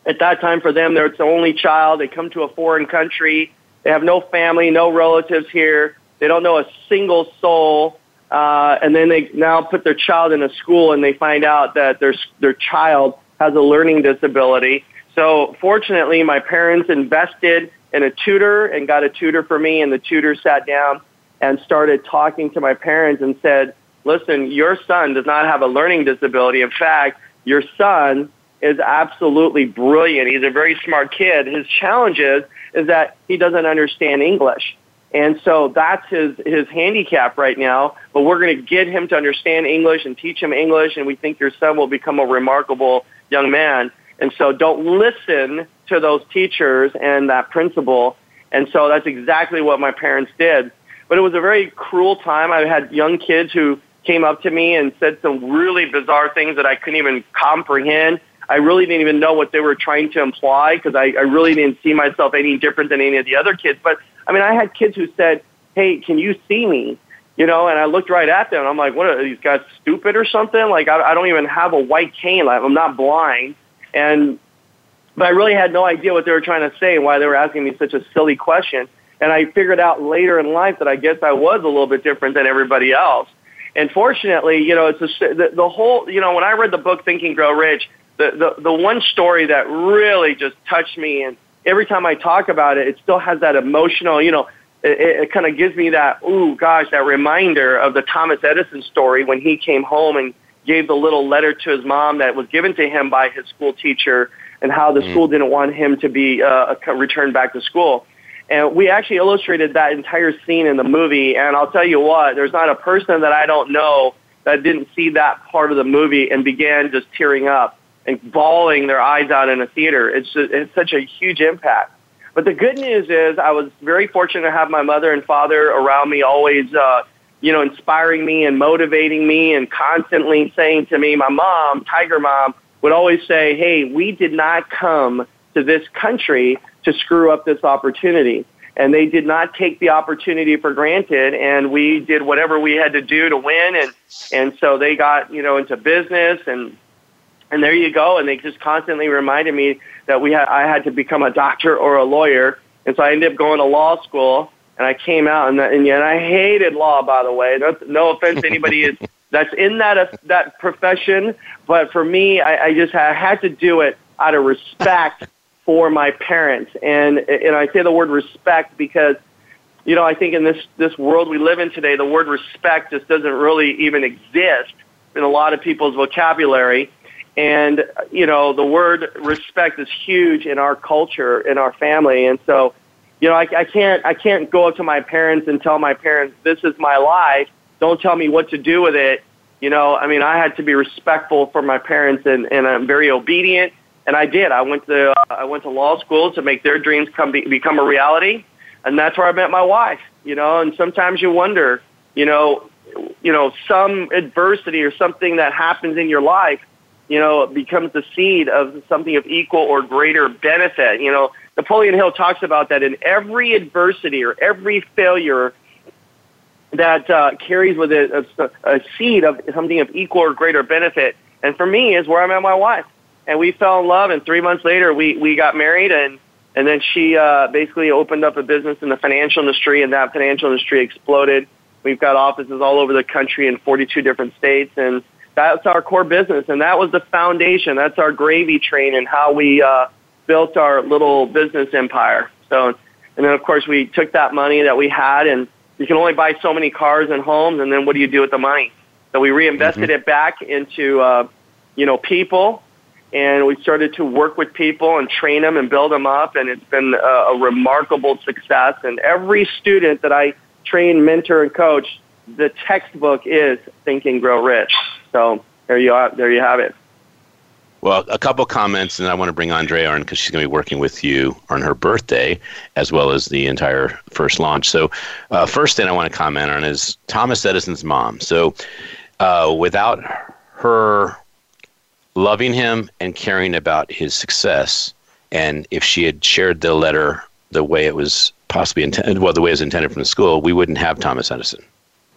At that time, for them, they're the only child. They come to a foreign country. They have no family, no relatives here. They don't know a single soul. Uh, and then they now put their child in a school and they find out that their, their child has a learning disability. So fortunately, my parents invested in a tutor and got a tutor for me, and the tutor sat down and started talking to my parents and said, listen, your son does not have a learning disability. In fact, your son is absolutely brilliant. He's a very smart kid. His challenge is, is that he doesn't understand English. And so that's his, his handicap right now. But we're going to get him to understand English and teach him English, and we think your son will become a remarkable young man. And so don't listen to those teachers and that principal. And so that's exactly what my parents did. But it was a very cruel time. I had young kids who came up to me and said some really bizarre things that I couldn't even comprehend. I really didn't even know what they were trying to imply because I, I really didn't see myself any different than any of the other kids. But I mean, I had kids who said, "Hey, can you see me?" You know, and I looked right at them. and I'm like, "What are these guys stupid or something?" Like, I, I don't even have a white cane. Like, I'm not blind, and but I really had no idea what they were trying to say and why they were asking me such a silly question. And I figured out later in life that I guess I was a little bit different than everybody else. And fortunately, you know, it's a, the, the whole, you know, when I read the book Think and Grow Rich, the, the, the one story that really just touched me, and every time I talk about it, it still has that emotional, you know, it, it kind of gives me that, ooh, gosh, that reminder of the Thomas Edison story when he came home and gave the little letter to his mom that was given to him by his school teacher and how the mm. school didn't want him to be uh, returned back to school. And we actually illustrated that entire scene in the movie. And I'll tell you what, there's not a person that I don't know that didn't see that part of the movie and began just tearing up. And bawling their eyes out in a theater. It's just, it's such a huge impact. But the good news is I was very fortunate to have my mother and father around me always, uh, you know, inspiring me and motivating me and constantly saying to me, my mom, Tiger Mom, would always say, hey, we did not come to this country to screw up this opportunity. And they did not take the opportunity for granted, and we did whatever we had to do to win. And and so they got you know into business, and and there you go. And they just constantly reminded me that we had I had to become a doctor or a lawyer, and so I ended up going to law school. And I came out, and and, and I hated law, by the way. No, no offense to anybody is [laughs] that's in that uh, that profession, but for me, I, I just had, I had to do it out of respect [laughs] for my parents, and and I say the word respect because you know, I think in this this world we live in today, the word respect just doesn't really even exist in a lot of people's vocabulary. And, you know, the word respect is huge in our culture, in our family. And so, you know, I, I can't, I can't go up to my parents and tell my parents, this is my life. Don't tell me what to do with it. You know, I mean, I had to be respectful for my parents and, and I'm very obedient. And I did. I went to, uh, I went to law school to make their dreams come be, become a reality. And that's where I met my wife, you know, and sometimes you wonder, you know, you know, some adversity or something that happens in your life you know, becomes the seed of something of equal or greater benefit. You know, Napoleon Hill talks about that in every adversity or every failure that uh, carries with it a, a seed of something of equal or greater benefit. And for me, is where I met my wife, and we fell in love. And three months later, we we got married, and and then she uh, basically opened up a business in the financial industry, and that financial industry exploded. We've got offices all over the country in 42 different states, and that's our core business, and that was the foundation. That's our gravy train and how we uh, built our little business empire. So, and then of course we took that money that we had, and you can only buy so many cars and homes, and then what do you do with the money? So we reinvested mm-hmm. it back into, uh, you know, people, and we started to work with people and train them and build them up, and it's been a, a remarkable success. And every student that I train, mentor, and coach, the textbook is Think and Grow Rich. So there you are. There you have it. Well, a couple comments, and I want to bring Andrea on because she's going to be working with you on her birthday, as well as the entire first launch. So, uh, first thing I want to comment on is Thomas Edison's mom. So, uh, without her loving him and caring about his success, and if she had shared the letter the way it was possibly intended, well, the way it was intended from the school, we wouldn't have Thomas Edison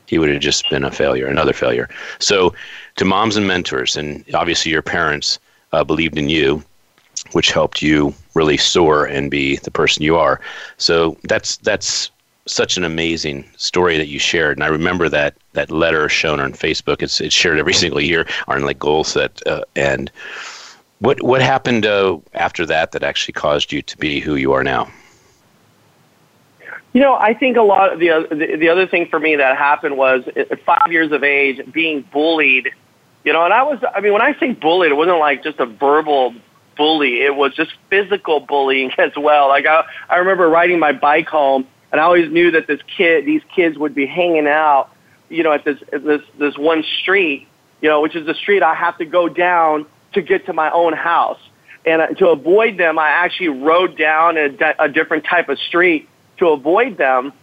he would have just been a failure, another failure. So, to moms and mentors, and obviously your parents uh, believed in you, which helped you really soar and be the person you are. So that's that's such an amazing story that you shared, and I remember that that letter shown on Facebook. It's it's shared every [laughs] single year on like goal set uh, and. What what happened uh, after that that actually caused you to be who you are now? You know, I think a lot of the, the the other thing for me that happened was at five years of age being bullied. You know, and I was I mean when I say bullied, it wasn't like just a verbal bully. It was just physical bullying [laughs] as well. Like I I remember riding my bike home, and I always knew that this kid, these kids would be hanging out, you know, at this at this this one street, you know, which is the street I have to go down to get to my own house. And uh, to avoid them, I actually rode down a, a different type of street to avoid them.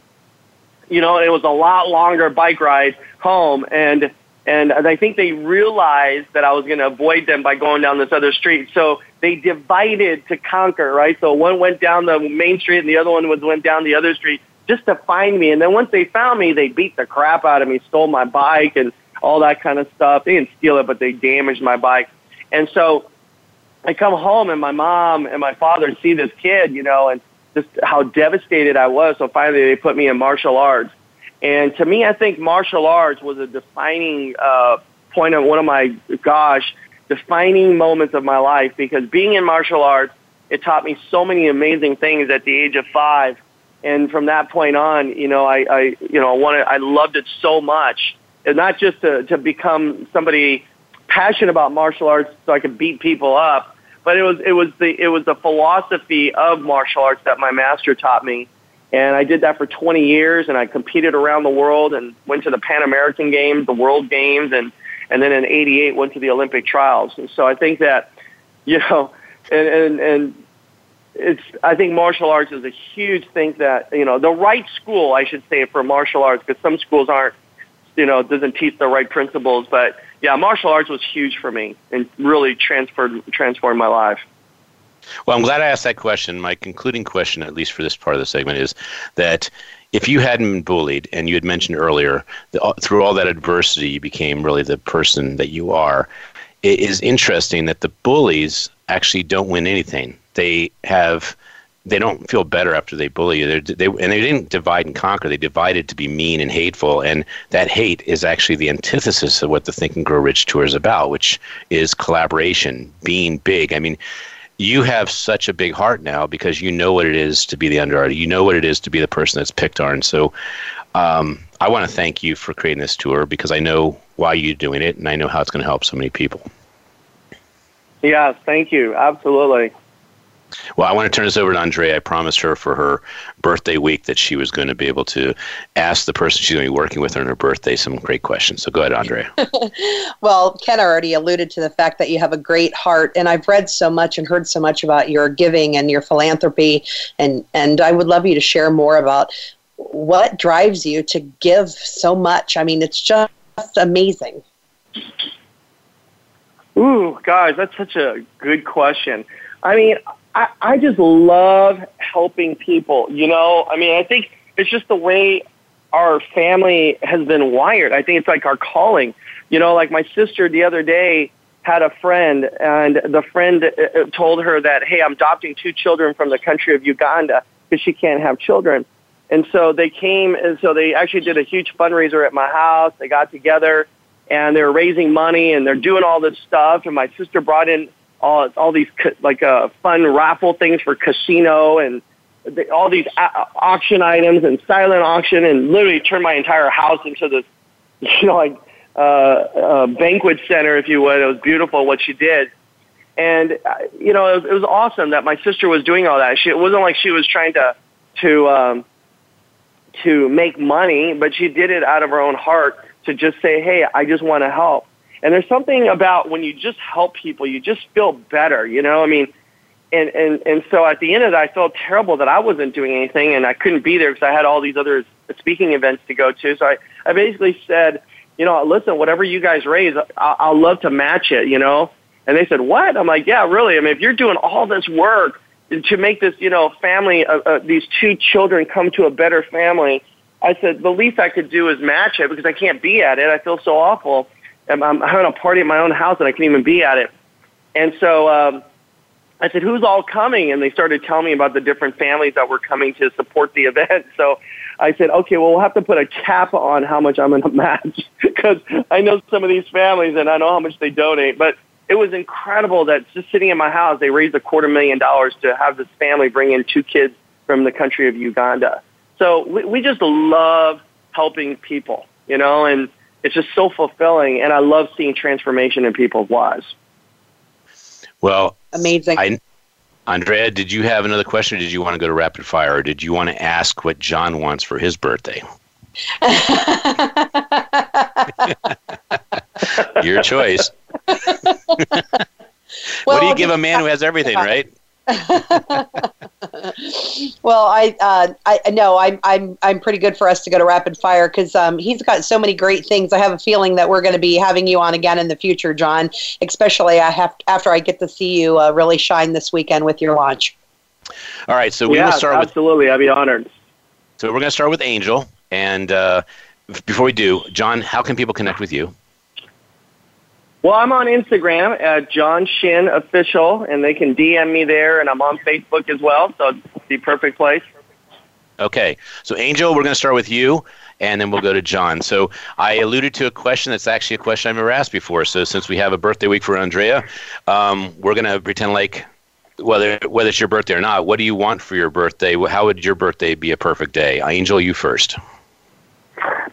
You know, it was a lot longer bike ride home, and and I think they realized that I was going to avoid them by going down this other street. So they divided to conquer, right? So one went down the main street, and the other one was went down the other street just to find me. And then once they found me, they beat the crap out of me, stole my bike, and all that kind of stuff. They didn't steal it, but they damaged my bike. And so I come home, and my mom and my father see this kid, you know, and just how devastated I was. So finally, they put me in martial arts. And to me, I think martial arts was a defining uh, point of one of my, gosh, defining moments of my life because being in martial arts, it taught me so many amazing things at the age of five. And from that point on, you know, I, I you know, I wanted, I loved it so much. And not just to, to become somebody passionate about martial arts so I could beat people up, but it was it was the it was the philosophy of martial arts that my master taught me, and I did that for 20 years, and I competed around the world and went to the Pan American Games, the World Games, and and then in '88 went to the Olympic trials. And so I think that [laughs] you know, and and and it's I think martial arts is a huge thing that you know the right school I should say for martial arts because some schools aren't you know doesn't teach the right principles but yeah martial arts was huge for me and really transferred transformed my life. Well, I'm glad I asked that question. My concluding question, at least for this part of the segment, is that if you hadn't been bullied, and you had mentioned earlier, that uh, through all that adversity, you became really the person that you are. It is interesting that the bullies actually don't win anything. They have they don't feel better after they bully you. They're, they and they didn't divide and conquer. They divided to be mean and hateful, and that hate is actually the antithesis of what the Think and Grow Rich tour is about, which is collaboration, being big. I mean, you have such a big heart now because you know what it is to be the underdog. You know what it is to be the person that's picked on. So, um, I want to thank you for creating this tour because I know why you're doing it, and I know how it's going to help so many people. Yes, thank you. Absolutely. Well, I want to turn this over to Andrea. I promised her for her birthday week that she was going to be able to ask the person she's going to be working with on her birthday some great questions. So go ahead, Andrea. [laughs] well, Ken already alluded to the fact that you have a great heart, and I've read so much and heard so much about your giving and your philanthropy, and and I would love you to share more about what drives you to give so much. I mean, it's just amazing. Ooh, guys, that's such a good question. I mean, I, I just love helping people. You know, I mean, I think it's just the way our family has been wired. I think it's like our calling. You know, like my sister the other day had a friend, and the friend uh, uh, told her that, hey, I'm adopting two children from the country of Uganda because she can't have children. And so they came, and so they actually did a huge fundraiser at my house. They got together, and they're raising money, and they're doing all this stuff. And my sister brought in all all these like uh, fun raffle things for casino and the, all these a- auction items and silent auction and literally turned my entire house into this [laughs] you know like uh, uh, banquet center if you would. It was beautiful what she did. And uh, you know it was, it was awesome that my sister was doing all that. She it wasn't like she was trying to to um, to make money, but she did it out of her own heart to just say, "Hey, I just want to help." And there's something about when you just help people, you just feel better, you know? I mean, and, and, and so at the end of it, I felt terrible that I wasn't doing anything and I couldn't be there because I had all these other speaking events to go to. So I, I basically said, you know, listen, whatever you guys raise, I'll, I'll love to match it, you know? And they said, what? I'm like, yeah, really. I mean, if you're doing all this work to make this, you know, family, uh, uh, these two children come to a better family, I said, the least I could do is match it because I can't be at it. I feel so awful. I'm, I'm having a party at my own house and I can't even be at it. And so um, I said, "Who's all coming?" And they started telling me about the different families that were coming to support the [laughs] event. So I said, "Okay, well, we'll have to put a cap on how much I'm going [laughs] to match because I know some of these families and I know how much they donate." But it was incredible that just sitting in my house, they raised a quarter million dollars to have this family bring in two kids from the country of Uganda. So we, we just love helping people, you know, and it's just so fulfilling, and I love seeing transformation in people's lives. Well, amazing. I, Andrea, did you have another question, or did you want to go to rapid fire, or did you want to ask what John wants for his birthday? [laughs] Your choice. [laughs] what do you give a man who has everything, right? [laughs] well, I uh, I know I'm I'm I'm pretty good for us to go to rapid fire because um, he's got so many great things. I have a feeling that we're going to be having you on again in the future, John. Especially I have after I get to see you uh, really shine this weekend with your launch. All right, so we yeah, will start with absolutely. I'd be honored. So we're going to start with Angel, and uh, before we do, John, how can people connect with you? Well, I'm on Instagram at John Shin Official, and they can DM me there, and I'm on Facebook as well, so it's the perfect place. Okay, so Angel, we're going to start with you, and then we'll go to John. So I alluded to a question that's actually a question I've never asked before. So since we have a birthday week for Andrea, um, we're going to pretend like whether whether it's your birthday or not. What do you want for your birthday? How would your birthday be a perfect day? Angel, you first.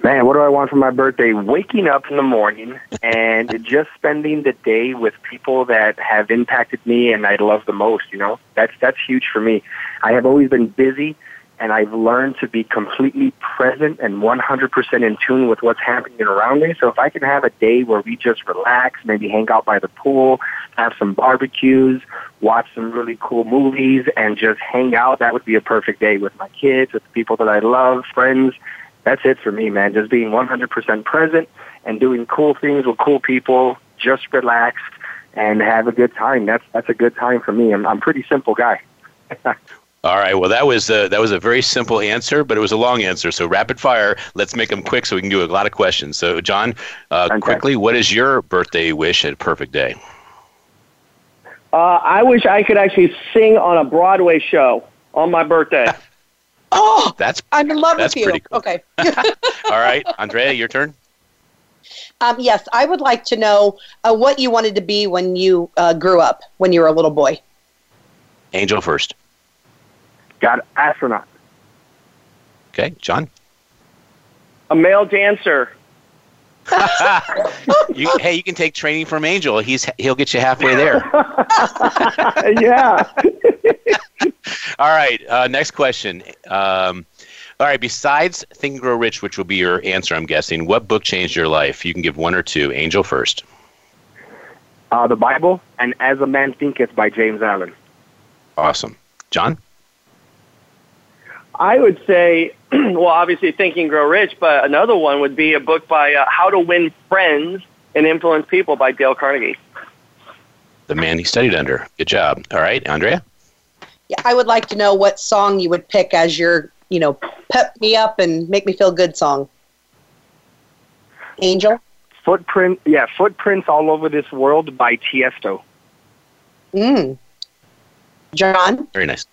Man, what do I want for my birthday? Waking up in the morning and [laughs] just spending the day with people that have impacted me and I love the most, you know? That's that's huge for me. I have always been busy and I've learned to be completely present and 100% in tune with what's happening around me. So if I can have a day where we just relax, maybe hang out by the pool, have some barbecues, watch some really cool movies, and just hang out, that would be a perfect day with my kids, with the people that I love, friends. That's it for me, man. Just being 100% present and doing cool things with cool people, just relax and have a good time. That's that's a good time for me. I'm I'm a pretty simple guy. [laughs] All right. Well, that was a, that was a very simple answer, but it was a long answer. So rapid fire. Let's make them quick so we can do a lot of questions. So, John, uh, okay. quickly, what is your birthday wish at Perfect Day? Uh, I wish I could actually sing on a Broadway show on my birthday. [laughs] oh, that's I'm in love with you. Cool. Okay. [laughs] All right, Andrea, your turn. Um, yes, I would like to know uh, what you wanted to be when you uh, grew up, when you were a little boy. Angel first. Got astronaut. Okay, John. A male dancer. [laughs] you, hey, you can take training from Angel. He's he'll get you halfway there. [laughs] yeah. [laughs] All right. Uh, next question. Um, all right. Besides Think and Grow Rich, which will be your answer, I'm guessing. What book changed your life? You can give one or two. Angel first. Uh, the Bible and As a Man Thinketh by James Allen. Awesome, John. I would say, [clears throat] well, obviously Think and Grow Rich, but another one would be a book by uh, How to Win Friends and Influence People by Dale Carnegie. The man he studied under. Good job. All right, Andrea. Yeah, I would like to know what song you would pick as your, you know, pep me up and make me feel good song. Angel. Footprint, yeah, footprints all over this world by Tiesto. Mm. John. Very nice.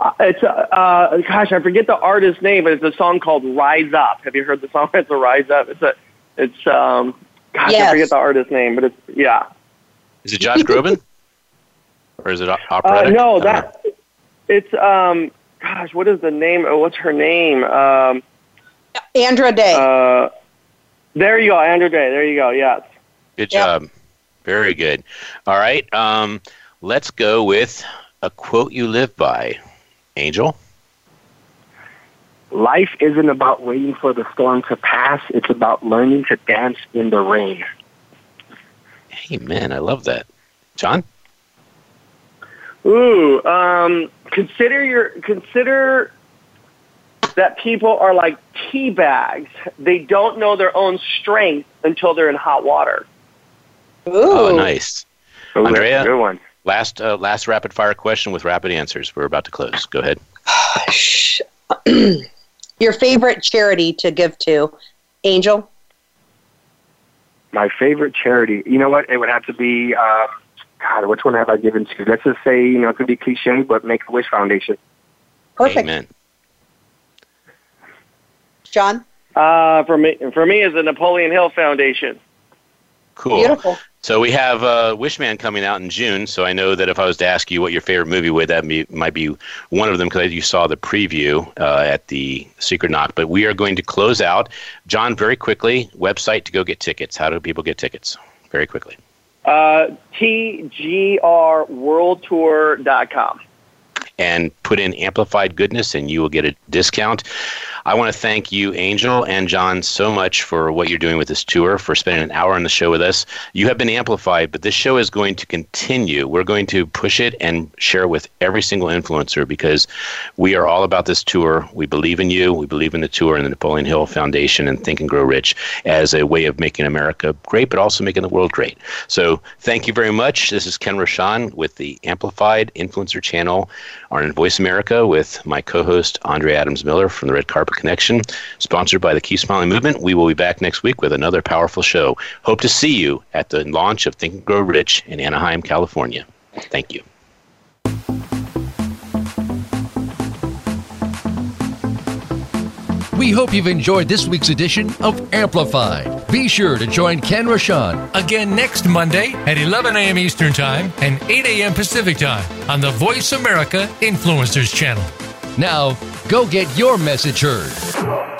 Uh, it's uh, uh, gosh, I forget the artist's name, but it's a song called "Rise Up." Have you heard the song? [laughs] It's a "Rise Up." It's a, it's um, gosh, yes. I forget the artist's name, but it's yeah. Is it Josh Groban? [laughs] or is it operatic? Uh, no, that it's um, gosh, what is the name? Uh, what's her name? Um, Andra Day. Uh, there you go, Andra Day. There you go. Yes. Good job. Yep. Very good. All right. Um, let's go with a quote you live by. Angel? Life isn't about waiting for the storm to pass, it's about learning to dance in the rain. Amen. I love that. John? Ooh, um, consider your consider that people are like tea bags. They don't know their own strength until they're in hot water. Ooh. Oh, nice. Ooh, Andrea, good one. Last uh, last rapid fire question with rapid answers. We're about to close. Go ahead. [sighs] Your favorite charity to give to, Angel? My favorite charity. You know what? It would have to be. Uh, God, which one have I given to? Let's just say, you know, it could be cliche, but Make a Wish Foundation. Perfect. Amen. John? Uh, for me, for me, is the Napoleon Hill Foundation. Cool. Beautiful. So we have uh, Wishman coming out in June. So I know that if I was to ask you what your favorite movie would, that be, might be one of them because you saw the preview uh, at the Secret Knock. But we are going to close out. John, very quickly, website to go get tickets. How do people get tickets? Very quickly. Uh, TGRWorldTour.com. And put in amplified goodness, and you will get a discount. I want to thank you, Angel and John, so much for what you're doing with this tour, for spending an hour on the show with us. You have been amplified, but this show is going to continue. We're going to push it and share it with every single influencer because we are all about this tour. We believe in you. We believe in the tour and the Napoleon Hill Foundation and Think and Grow Rich as a way of making America great, but also making the world great. So thank you very much. This is Ken Rochon with the Amplified Influencer Channel on Voice America with my co-host Andrea Adams Miller from the Red Carpet Connection, sponsored by the Keep Smiling Movement. We will be back next week with another powerful show. Hope to see you at the launch of Think and Grow Rich in Anaheim, California. Thank you. We hope you've enjoyed this week's edition of Amplified. Be sure to join Ken Rochon again next Monday at 11 a.m. Eastern Time and 8 a.m. Pacific Time on the Voice America Influencers Channel. Now, go get your message heard.